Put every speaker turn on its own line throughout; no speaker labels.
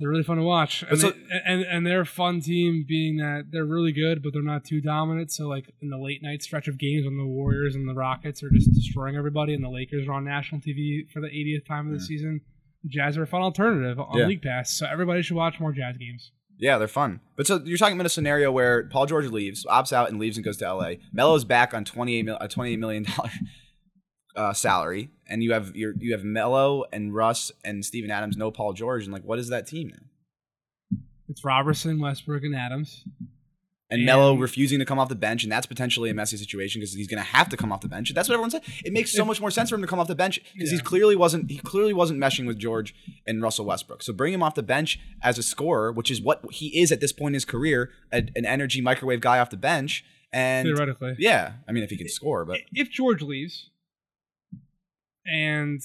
They're really fun to watch, and,
so-
they- and and they're a fun team, being that they're really good, but they're not too dominant. So like in the late night stretch of games when the Warriors and the Rockets are just destroying everybody, and the Lakers are on national TV for the 80th time of the
Yeah.
season, Jazz are a fun alternative on
Yeah.
League Pass. So everybody should watch more Jazz games.
Yeah, they're fun. But so you're talking about a scenario where Paul George leaves, opts out, and leaves and goes to LA. Melo's back on 28 mil, a 28 million dollar uh, salary, and you have your you have Melo and Russ and Steven Adams, no Paul George, and like what is that team now?
It's Roberson, Westbrook, and Adams.
And
And-
Melo refusing to come off the bench, and that's potentially a messy situation because he's going to have to come off the bench. That's what everyone said. It makes so much more sense for him to come off the bench because he clearly wasn't he clearly wasn't meshing with George and Russell Westbrook. So bring him off the bench as a scorer, which is what he is at this point in his career, a, an energy microwave guy off the bench. And
theoretically.
yeah, I mean if he can score, but
if George leaves and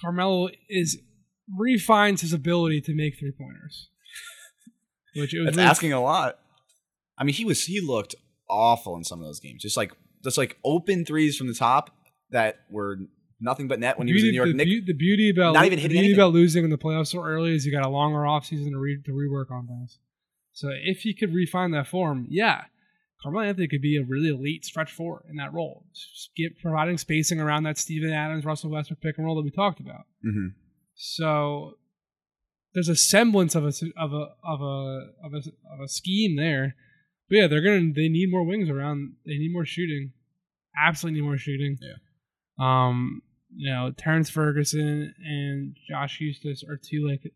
Carmelo is refines his ability to make three pointers, which it was
that's
really-
asking a lot. I mean, he was he looked awful in some of those games, just like just like open threes from the top that were nothing but net when he was in New York.
the,
Nick,
the beauty about
Not even
the
hitting
beauty
anything.
about losing in the playoffs so early is you got a longer offseason to, re, to rework on things. So if he could refine that form, yeah, Carmelo Anthony could be a really elite stretch four in that role, Skip providing spacing around that Steven Adams, Russell Westbrook pick and roll that we talked about.
Mhm.
So there's a semblance of a of a of a of a of a scheme there. But yeah, they're gonna they need more wings around. They need more shooting. Absolutely need more shooting.
Yeah.
Um, you know, Terrence Ferguson and Josh Huestis are two like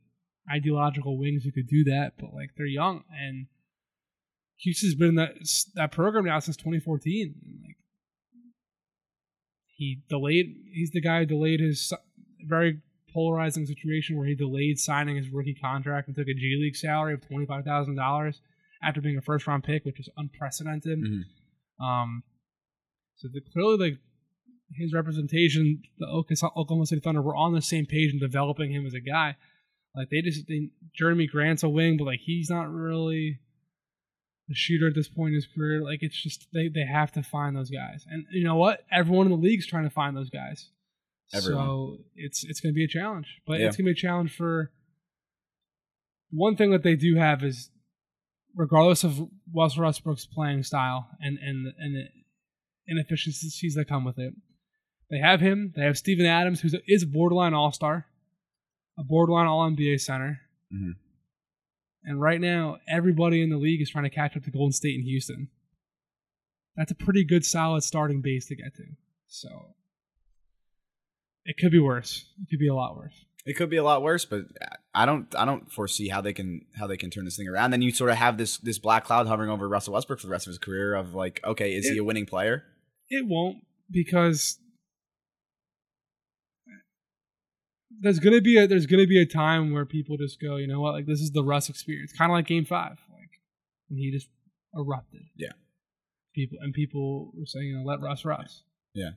ideological wings who could do that, but like they're young and Huestis's been in that that program now since 2014. Like he delayed, he's the guy who delayed his very polarizing situation where he delayed signing his rookie contract and took a G League salary of twenty five thousand dollars after being a first round pick, which is unprecedented.
Mhm.
Um, so the, clearly, like his representation, the Oklahoma Oklahoma City Thunder were on the same page in developing him as a guy. Like they just, they, Jerami Grant's a wing, but like he's not really a shooter at this point in his career. Like it's just they they have to find those guys, and you know what? Everyone in the league's trying to find those guys.
Everyone.
So it's it's going to be a challenge, but
Yeah.
it's going to be a challenge for. One thing that they do have is, regardless of Russell Westbrook's playing style and and and the inefficiencies that come with it, they have him. They have Steven Adams, who is a borderline All Star, a borderline All NBA center.
Mhm.
And right now, everybody in the league is trying to catch up to Golden State and Houston. That's a pretty good, solid starting base to get to. So it could be worse. It could be a lot worse.
It could be a lot worse, but I don't I don't foresee how they can how they can turn this thing around. Then you sort of have this this black cloud hovering over Russell Westbrook for the rest of his career of like, okay, is he a winning player?
It won't because there's gonna be a there's gonna be a time where people just go, you know what, like this is the Russ experience, kind of like Game Five, like when he just erupted.
Yeah.
People and people were saying, you know, let Russ Russ. Yeah.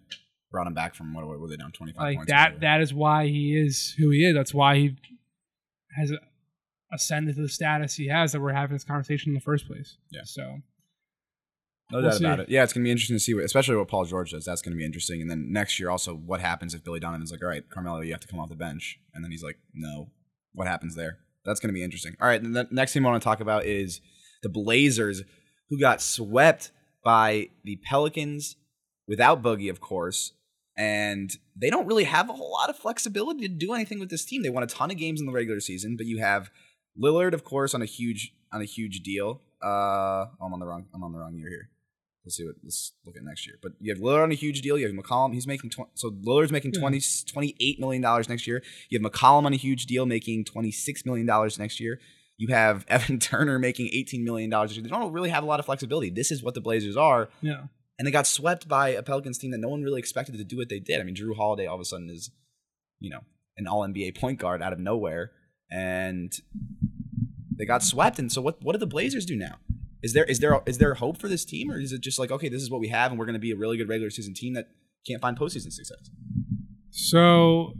Brought him back from what were they down twenty five
Like
points?
that. That is why he is who he is. That's why he has ascended to the status he has that we're having this conversation in the first place.
Yeah.
So
no
we'll
doubt
see.
about it. Yeah, it's gonna be interesting to see, what, especially what Paul George does. That's gonna be interesting. And then next year, also, what happens if Billy Donovan's like, all right, Carmelo, you have to come off the bench, and then he's like, no. What happens there? That's gonna be interesting. All right, the next team I want to talk about is the Blazers, who got swept by the Pelicans without Boogie, of course. And they don't really have a whole lot of flexibility to do anything with this team. They won a ton of games in the regular season, but you have Lillard, of course, on a huge on a huge deal. Uh, I'm on the wrong I'm on the wrong year here. Let's see what let's look at next year. But you have Lillard on a huge deal. You have McCollum. He's making 20, so Lillard's making
Yeah.
20, 28 million dollars next year. You have McCollum on a huge deal, making twenty six million dollars next year. You have Evan Turner making eighteen million dollars. They don't really have a lot of flexibility. This is what the Blazers are
yeah.
and they got swept by a Pelicans team that no one really expected to do what they did. I mean, Jrue Holiday all of a sudden is, you know, an All NBA point guard out of nowhere, and they got swept. And so, what what do the Blazers do now? Is there is there is there hope for this team, or is it just like okay, this is what we have, and we're going to be a really good regular season team that can't find postseason success?
So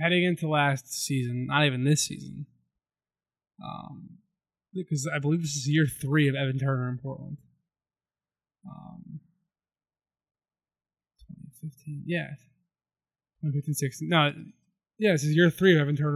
heading into last season, not even this season, um, because I believe this is year three of Evan Turner in Portland. Um, 2015, yeah, 2015, 16. No, yeah, this is year three of Evan Turner